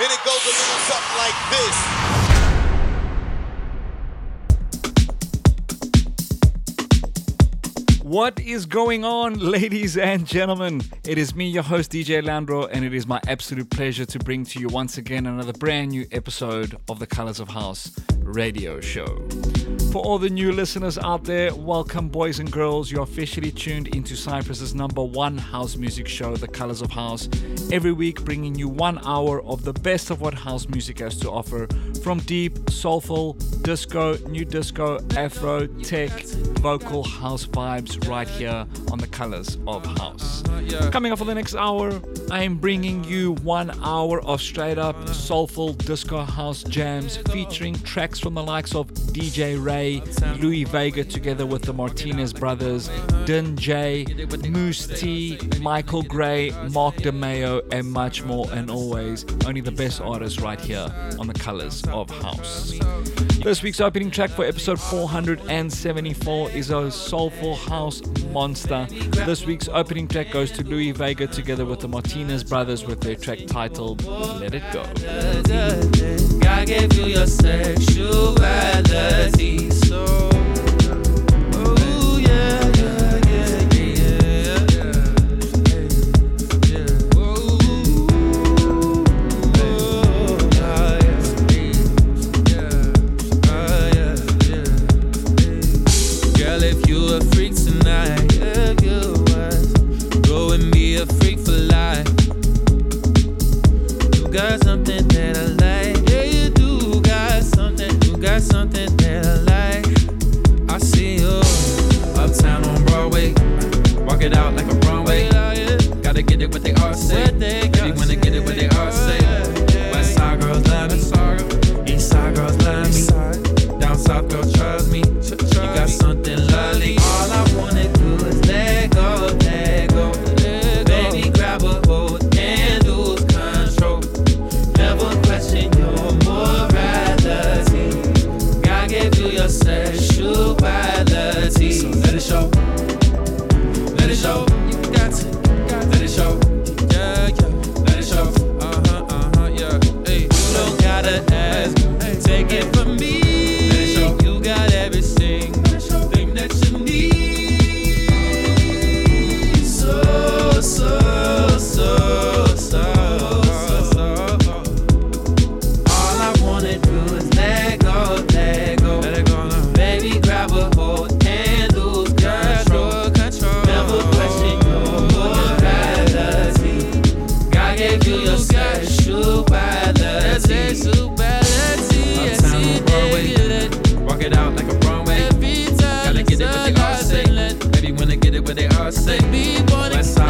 And it goes a little something like this. What is going on, ladies and gentlemen? It is me, your host, DJ Leandro, and it is my absolute pleasure to bring to you once again another brand new episode of the Colors of House radio show. For all the new listeners out there, welcome, boys and girls. You're officially tuned into Cyprus's number one house music show, The Colors of House. Every week, bringing you one hour of the best of what house music has to offer from deep, soulful, disco, new disco, afro, tech, vocal house vibes right here on the colors of house. Coming up for the next hour, I am bringing you one hour of straight up soulful disco house jams featuring tracks from the likes of DJ Ray, Louie Vega together with the Martinez brothers, Din J, Mousse T, Michael Gray, Mark DeMeo, and much more. And always, only the best artists right here on the colors of house. This week's opening track for episode 474 is a soulful house monster. This week's opening track goes to Louie Vega together with the Martinez brothers with their track titled Let It Go. They all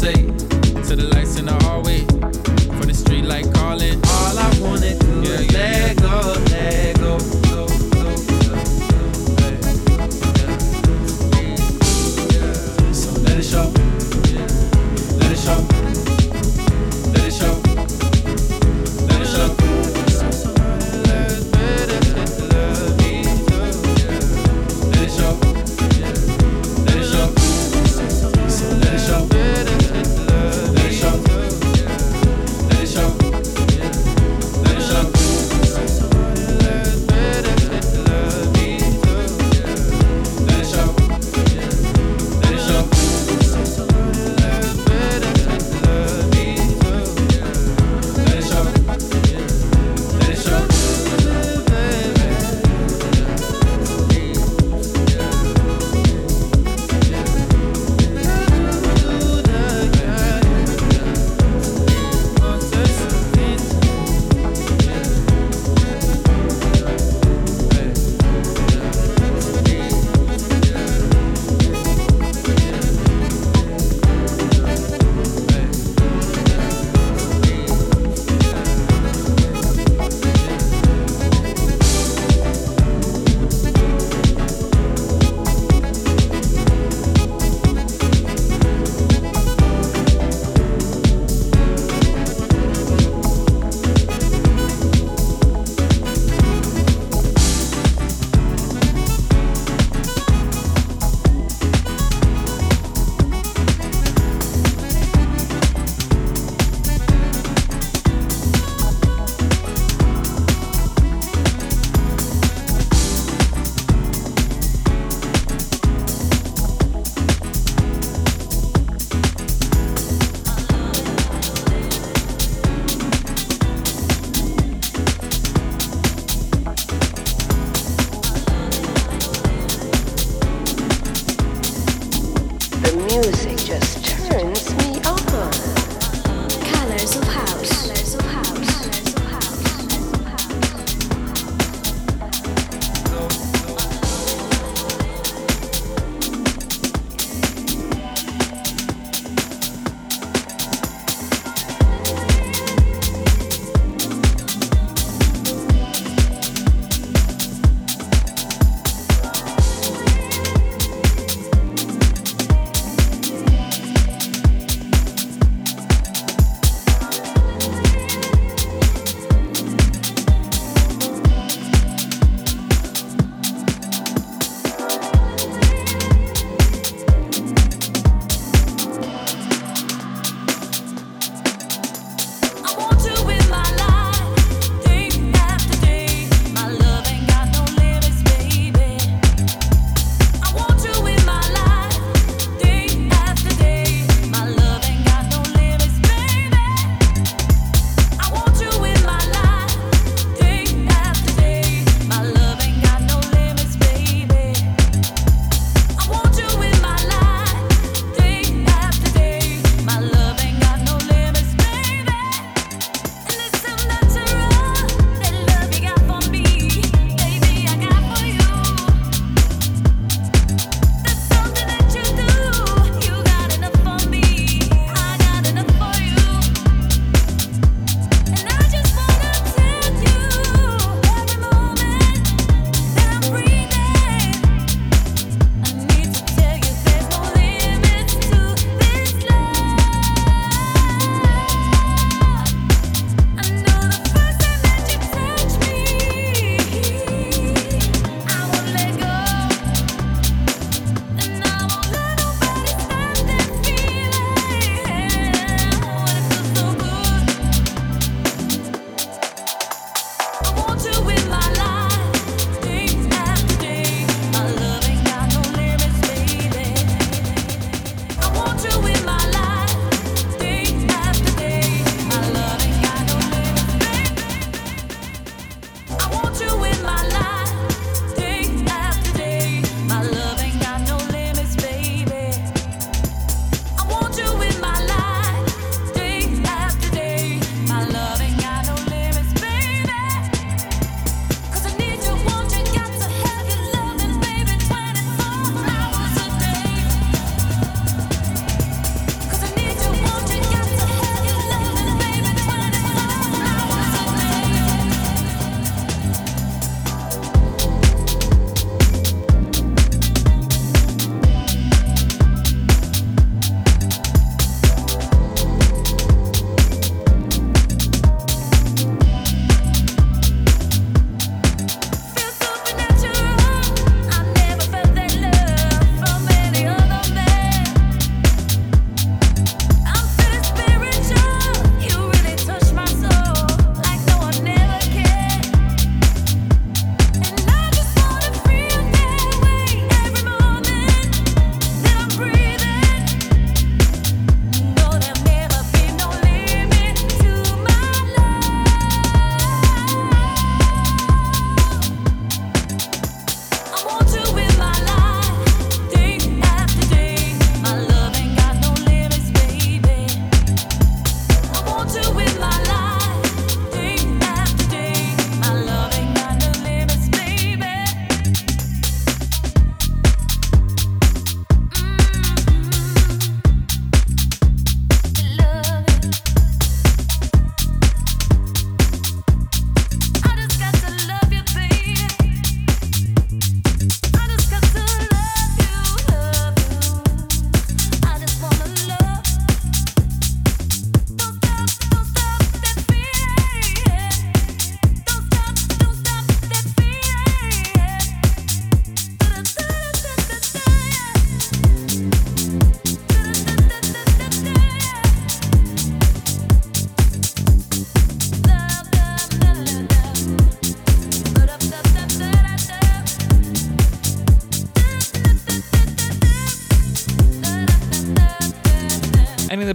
say to the lights in the hallway, for the street like calling. All I wanted.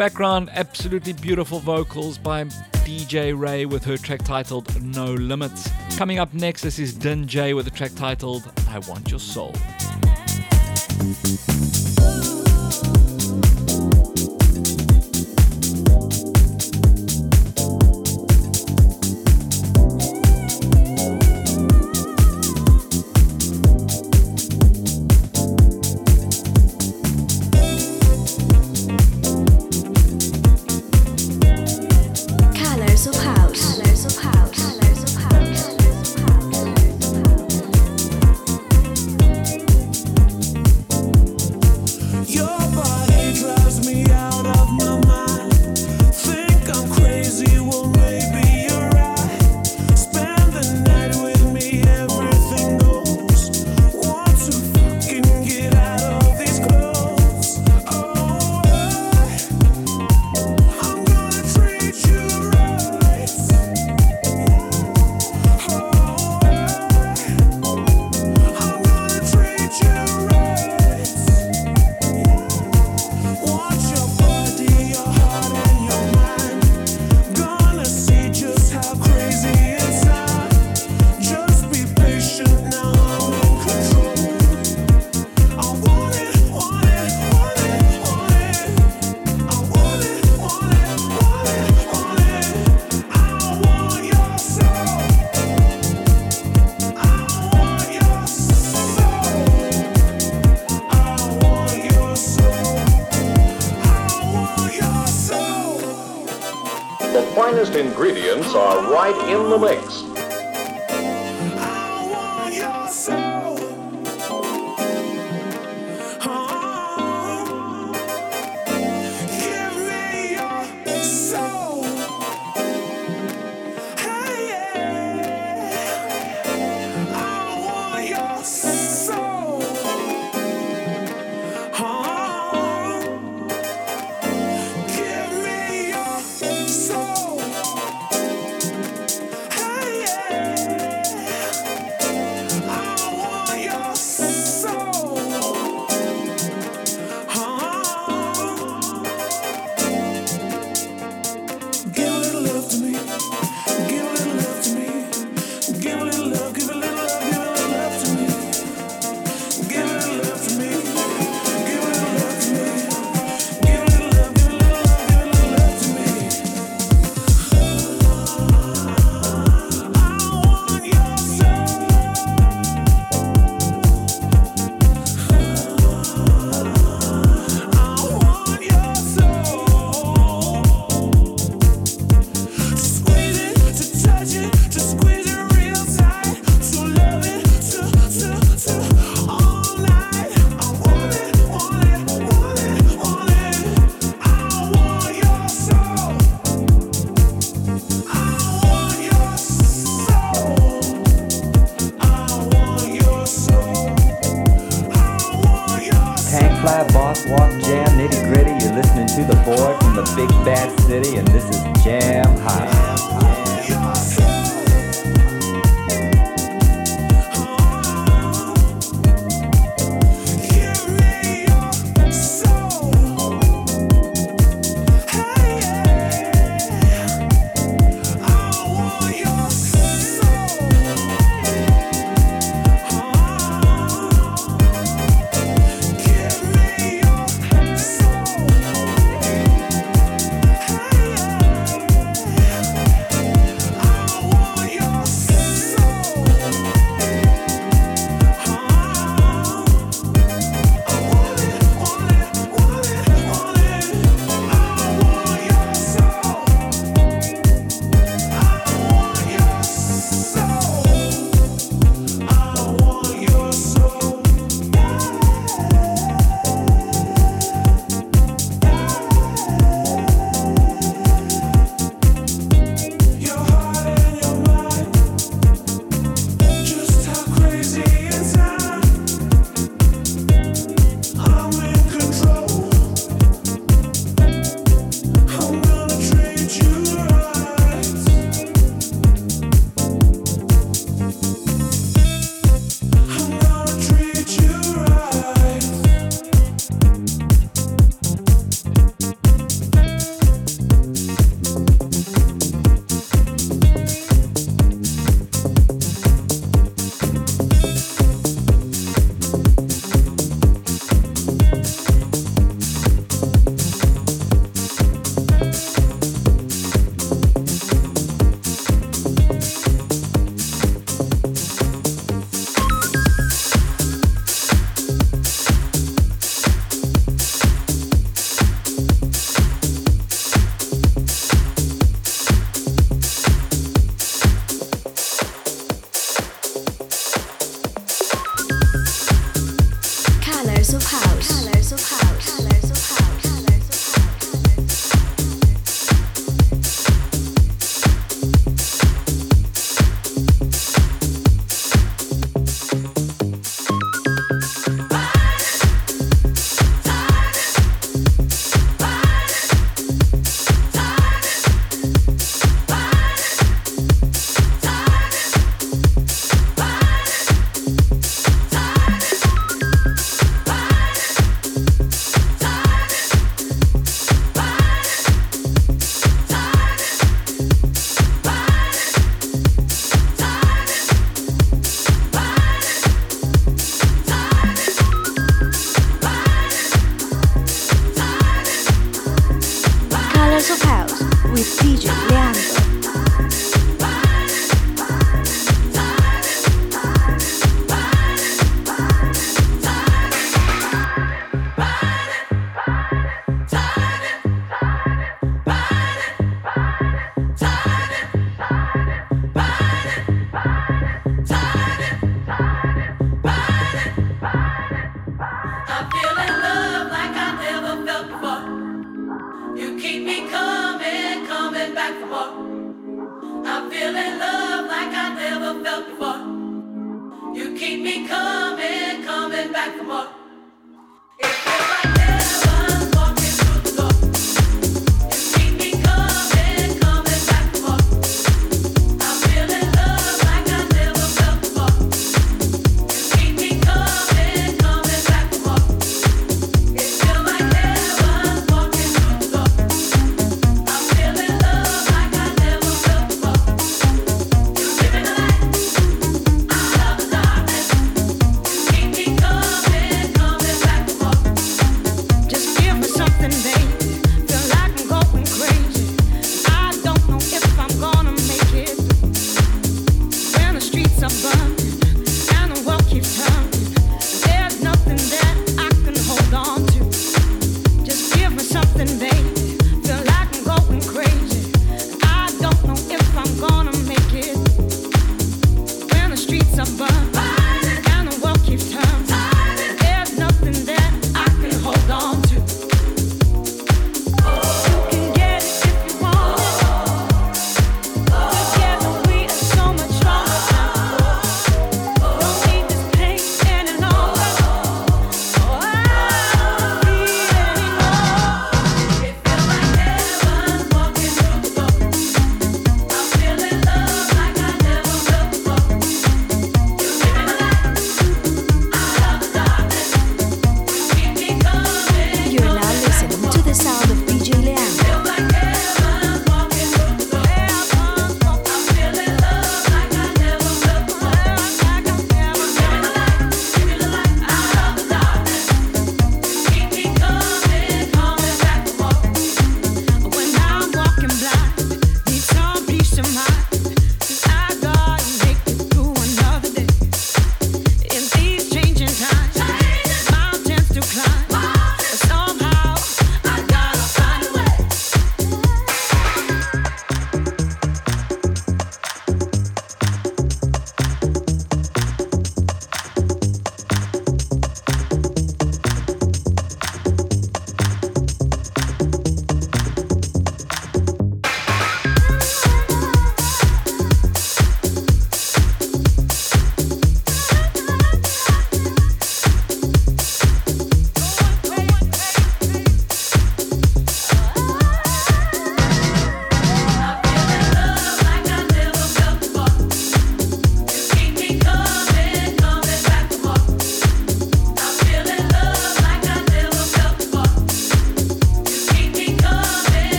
background, absolutely beautiful vocals by DJ Ray with her track titled No Limits. Coming up next, this is Din J with a track titled I Want Your Soul. in the lake.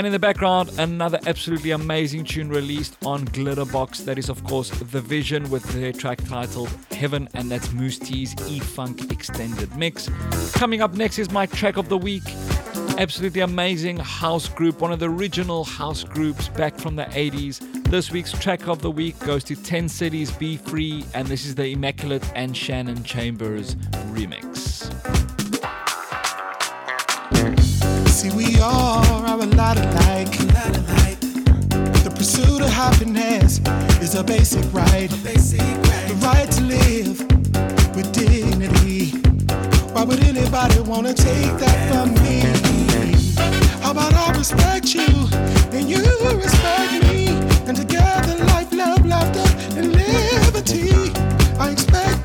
And in the background, another absolutely amazing tune released on Glitterbox. That is, of course, The Vision with their track titled Heaven, and that's Mousse T's E Funk Extended Mix. Coming up next is my track of the week. Absolutely amazing house group, one of the original house groups back from the 80s. This week's track of the week goes to Ten City's Be Free, and this is the Immaculate and Shannon Chambers remix. See, we all are a lot alike. A lot alike. The pursuit of happiness is a basic right. A basic right. The right to live with dignity. Why would anybody wanna take that from me? How about I respect you and you respect me, and together life, love, laughter, and liberty. I expect.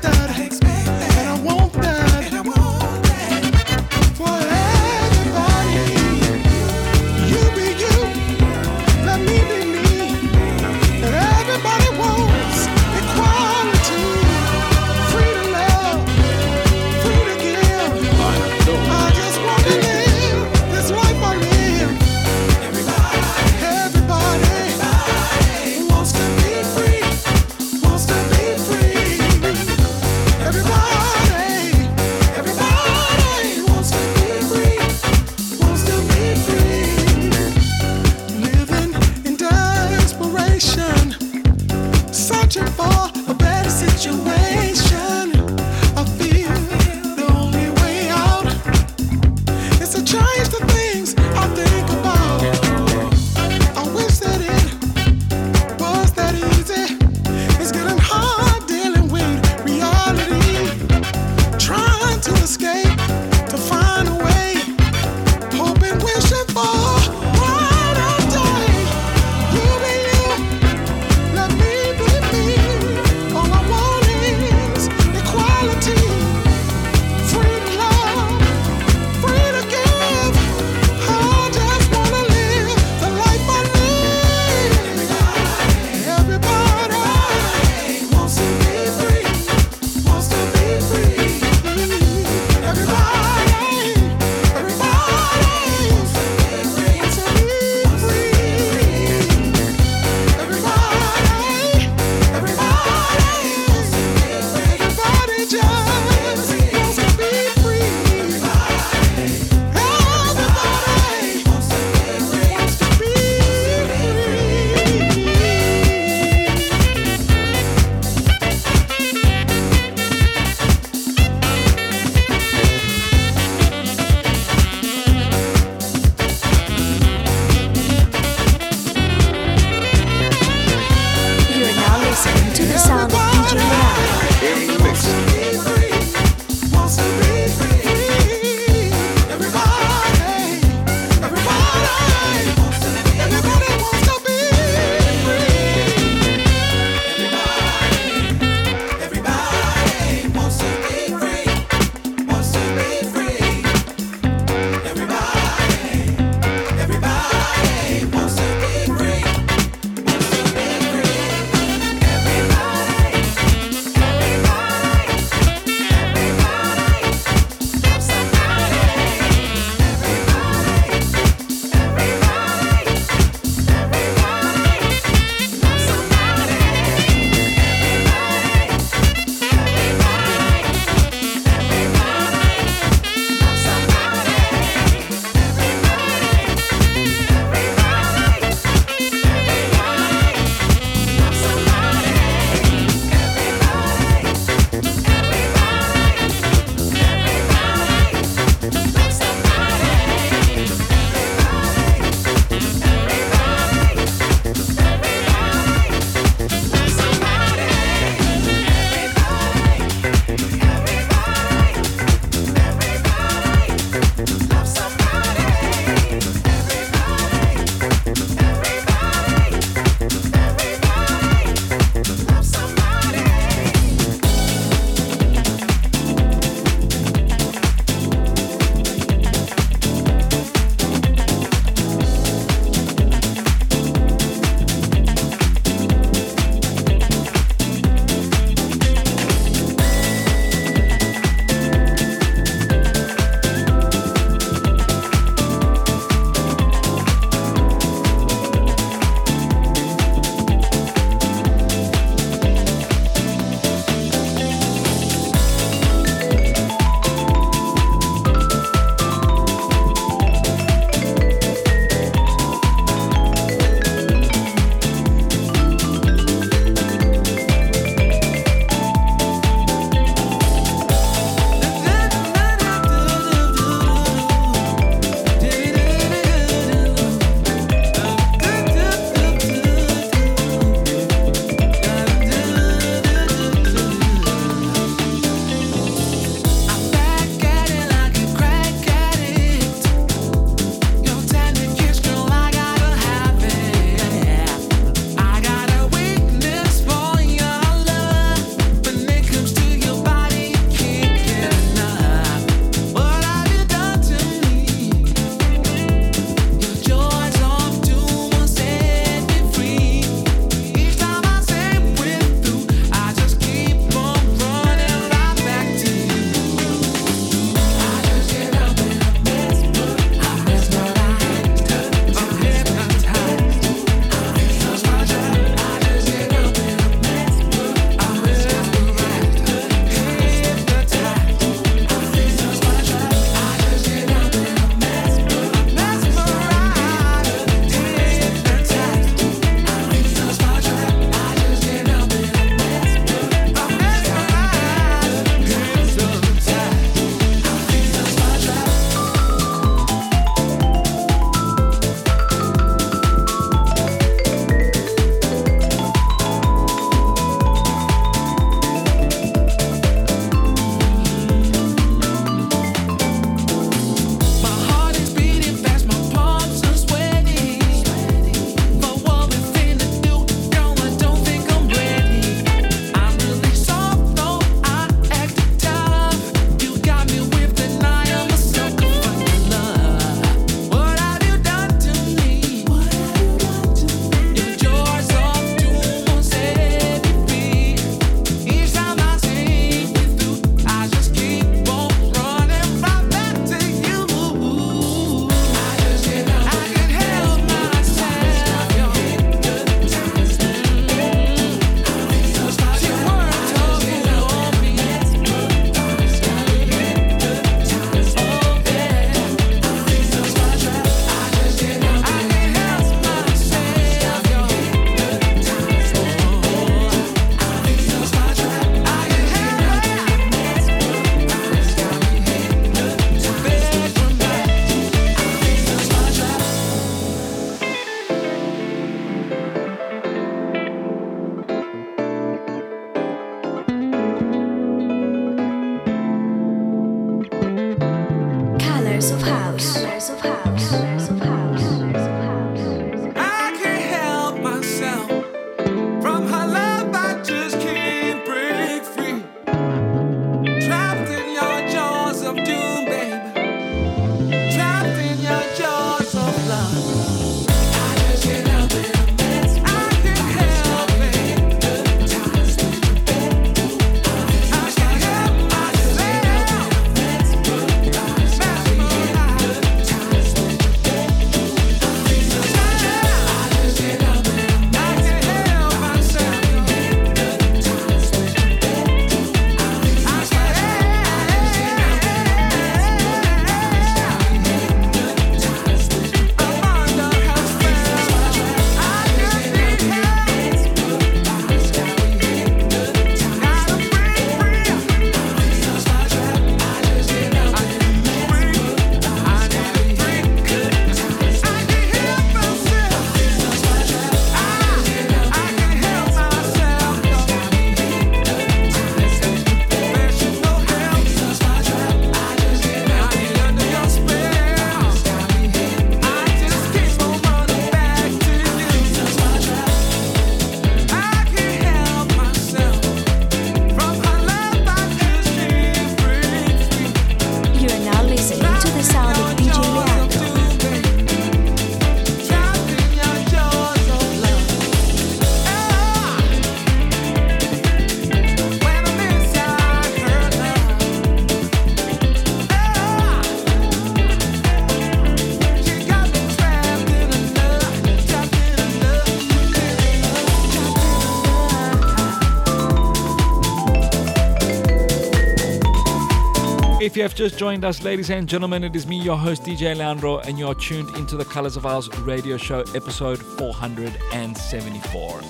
just joined us, ladies and gentlemen, it is me, your host, DJ Leandro, and you're tuned into the Colors of House radio show, episode 474.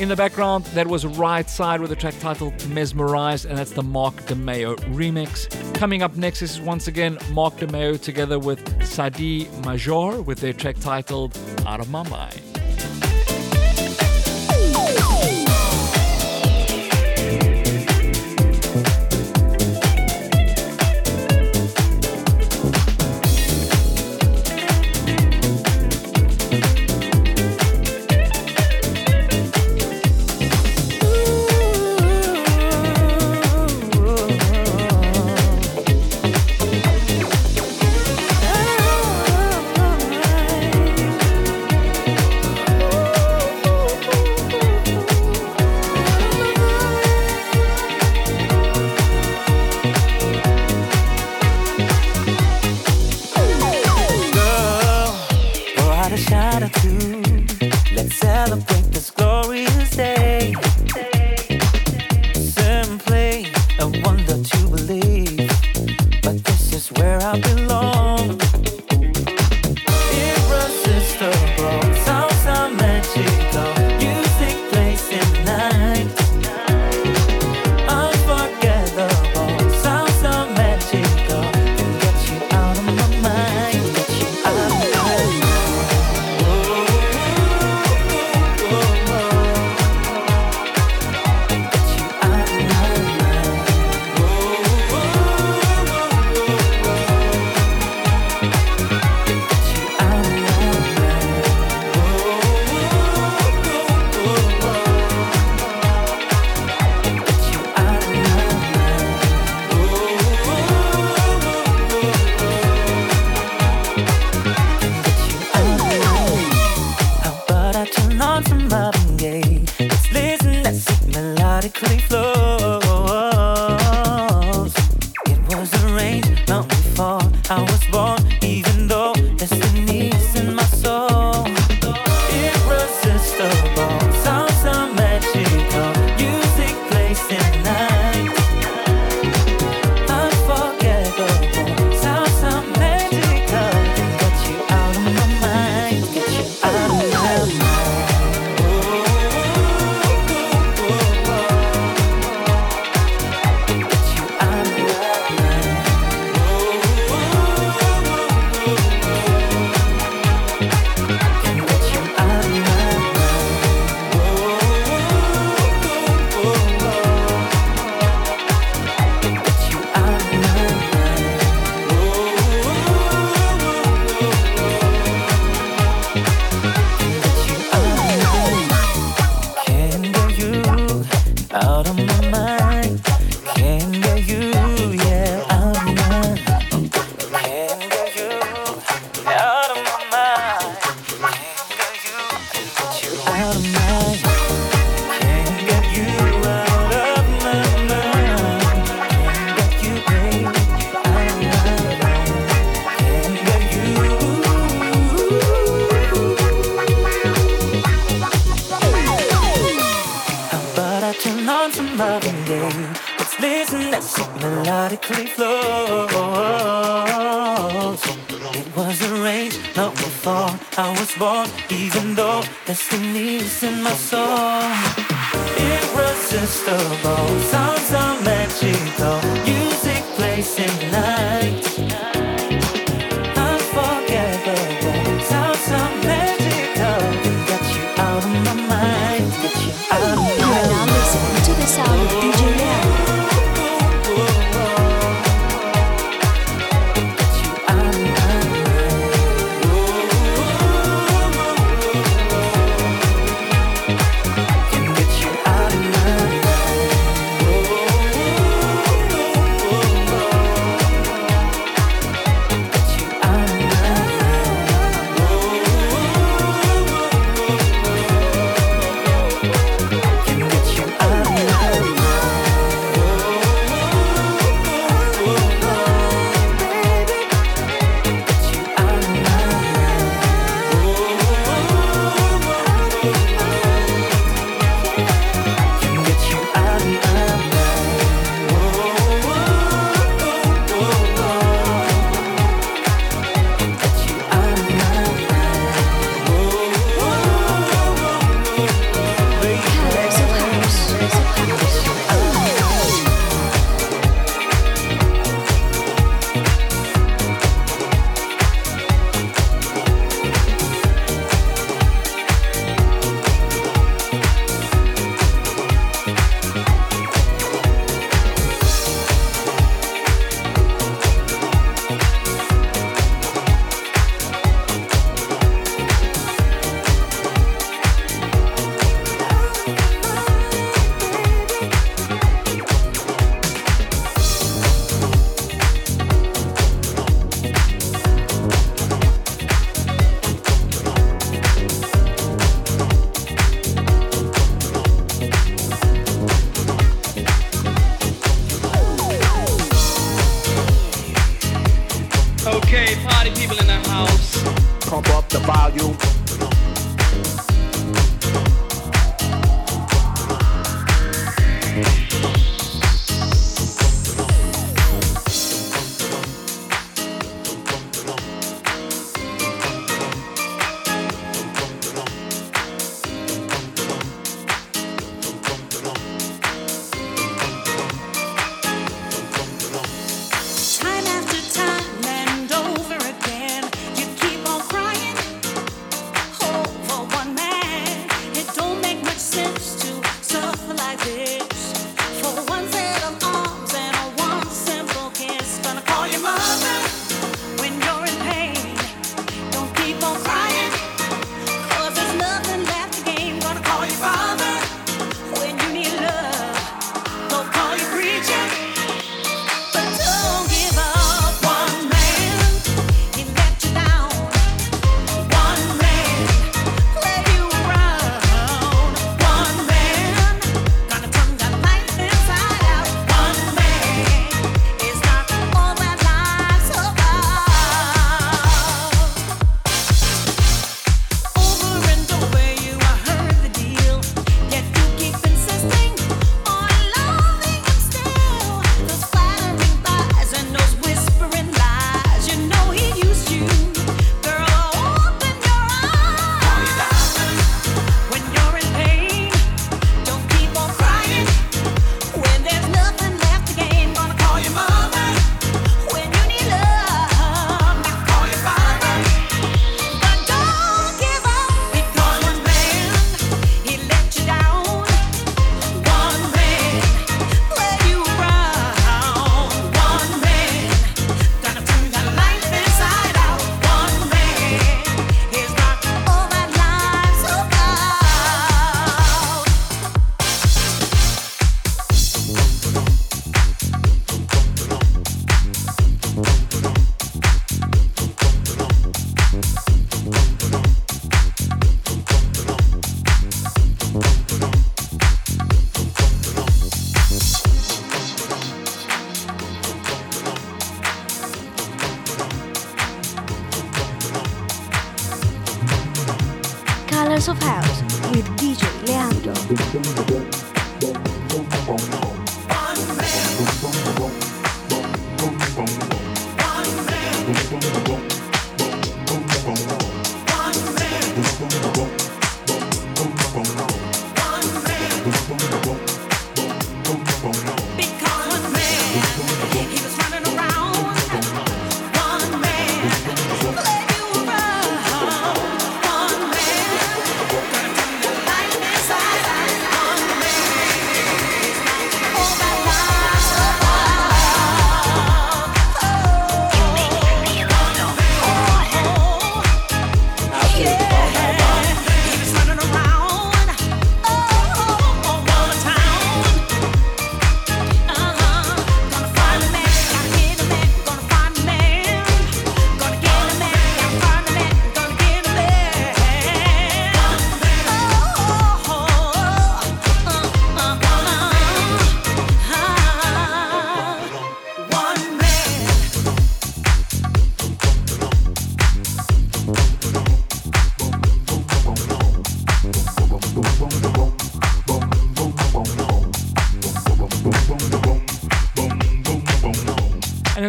In the background, that was Right Side with a track titled Mesmerized, and that's the Mark DeMeo remix. Coming up next is once again Mark DeMeo together with Sadi Major with their track titled Out of My Mind.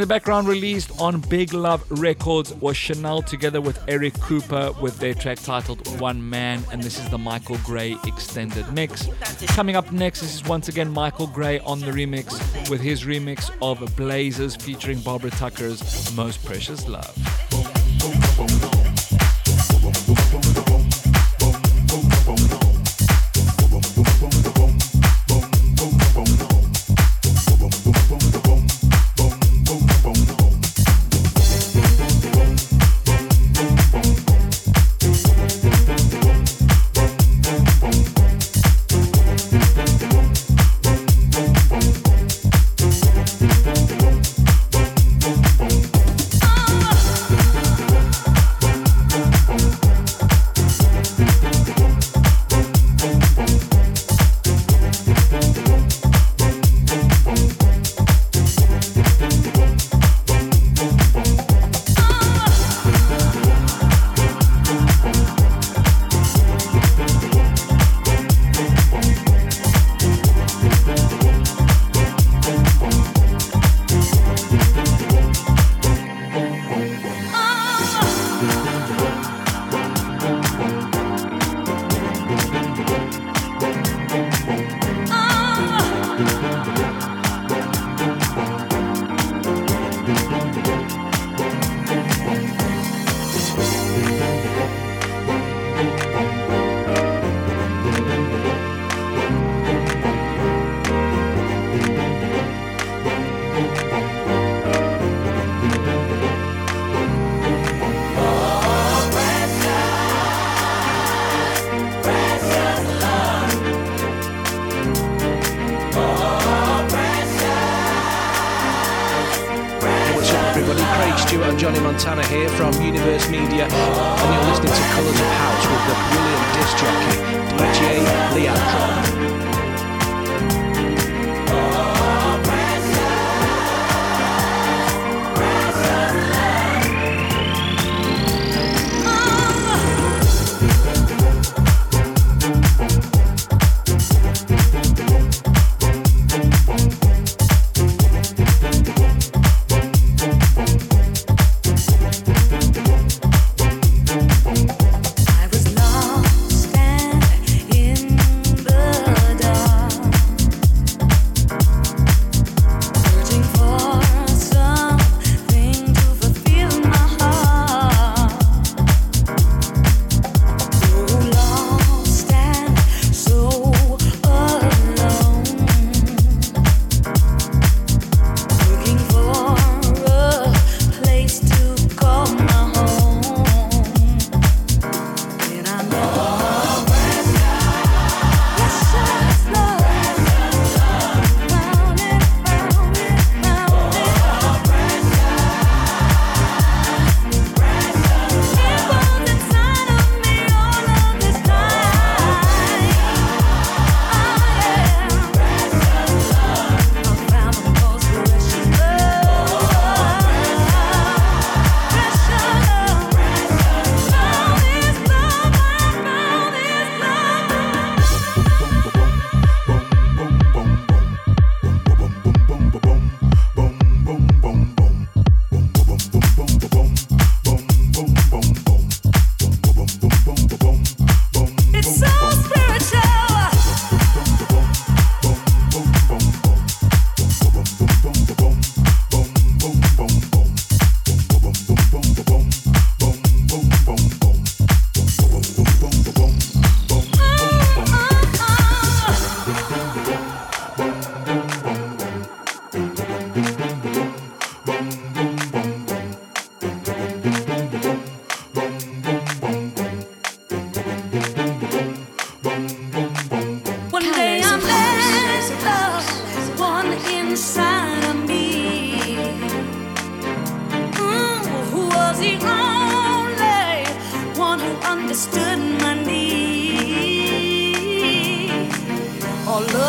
background released on Big Love Records was Chanelle together with Eric Cooper with their track titled One Man, and this is the Michael Gray extended mix. Coming up next, this is once again Michael Gray on the remix with his remix of Blazers featuring Barbara Tucker's Most Precious Love.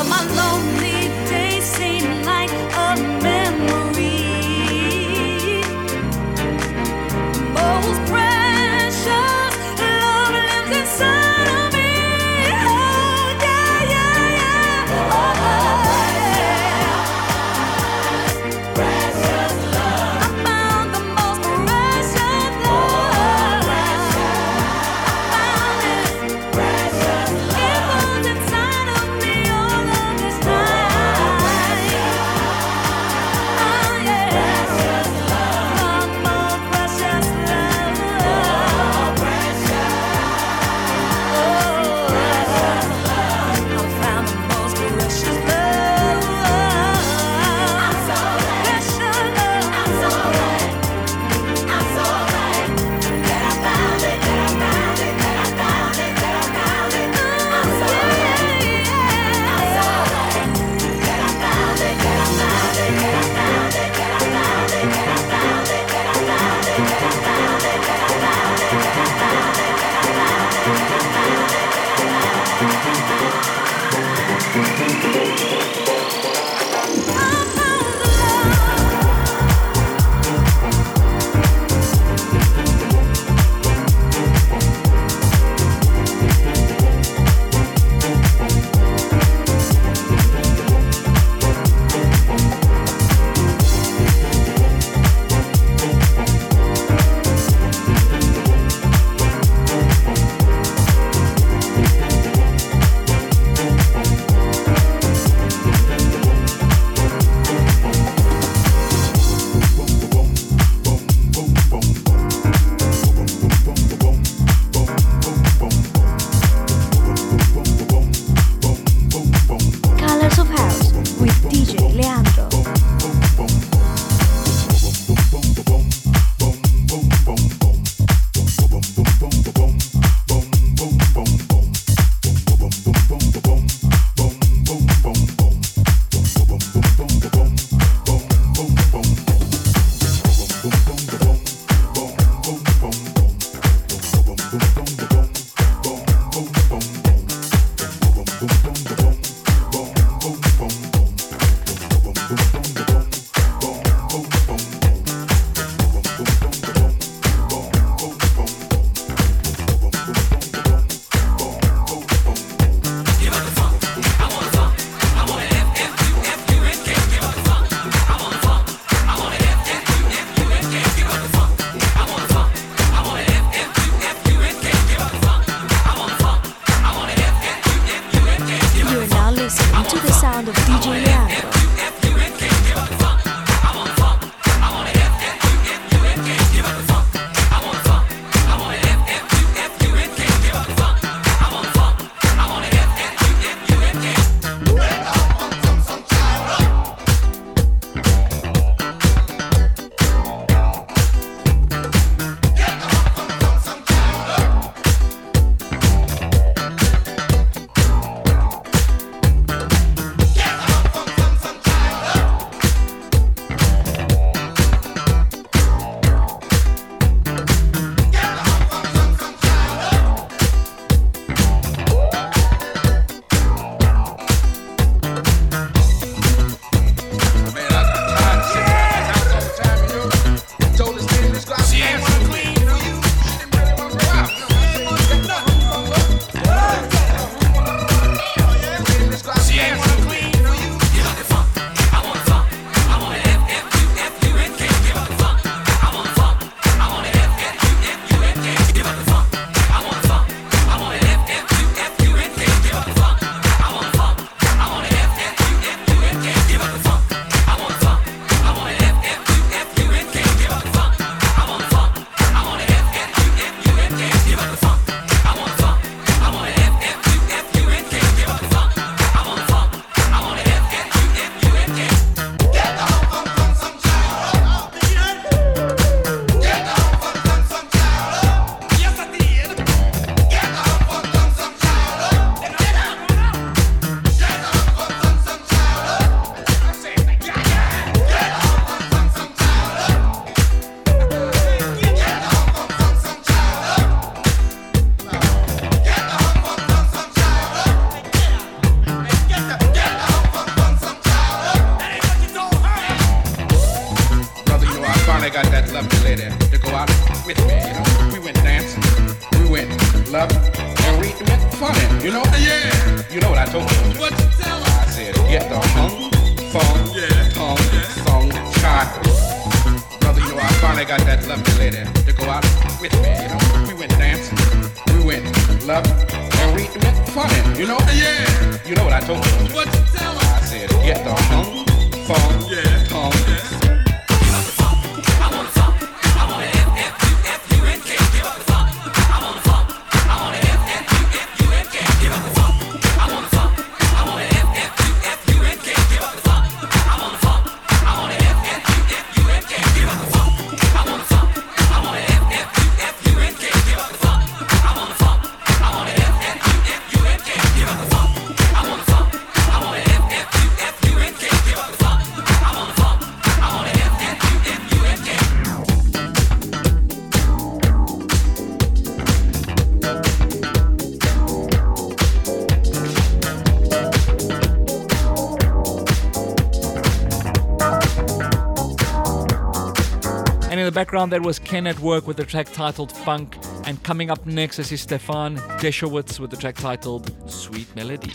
Of my lonely background, there was Ken at work with the track titled Funk. And coming up next is Stefan Deschowitz with the track titled Sweet Melody.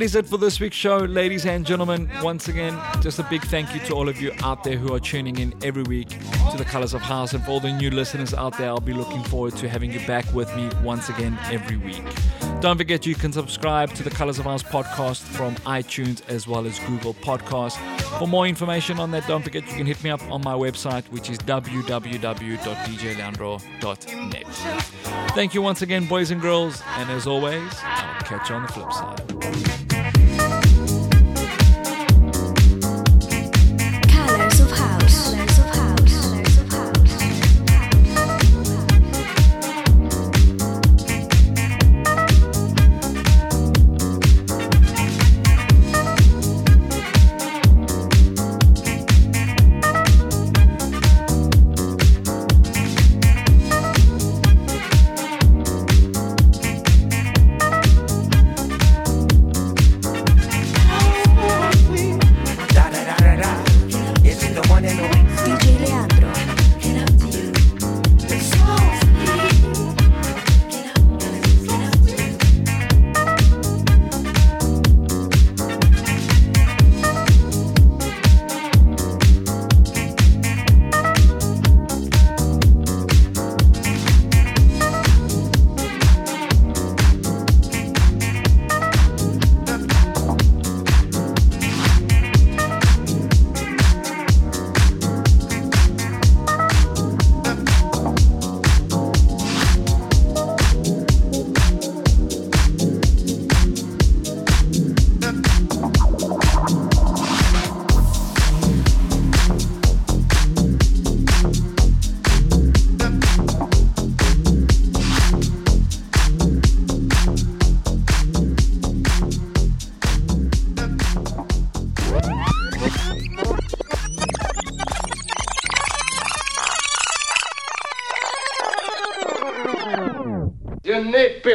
That is it for this week's show, ladies and gentlemen. Once again, just a big thank you to all of you out there who are tuning in every week to the Colors of House. And for all the new listeners out there, I'll be looking forward to having you back with me once again every week. Don't forget you can subscribe to the Colors of House podcast from iTunes as well as Google Podcasts. For more information on that, don't forget you can hit me up on my website, which is www.djleandro.net. Thank you once again, boys and girls, and as always, I'll catch you on the flip side.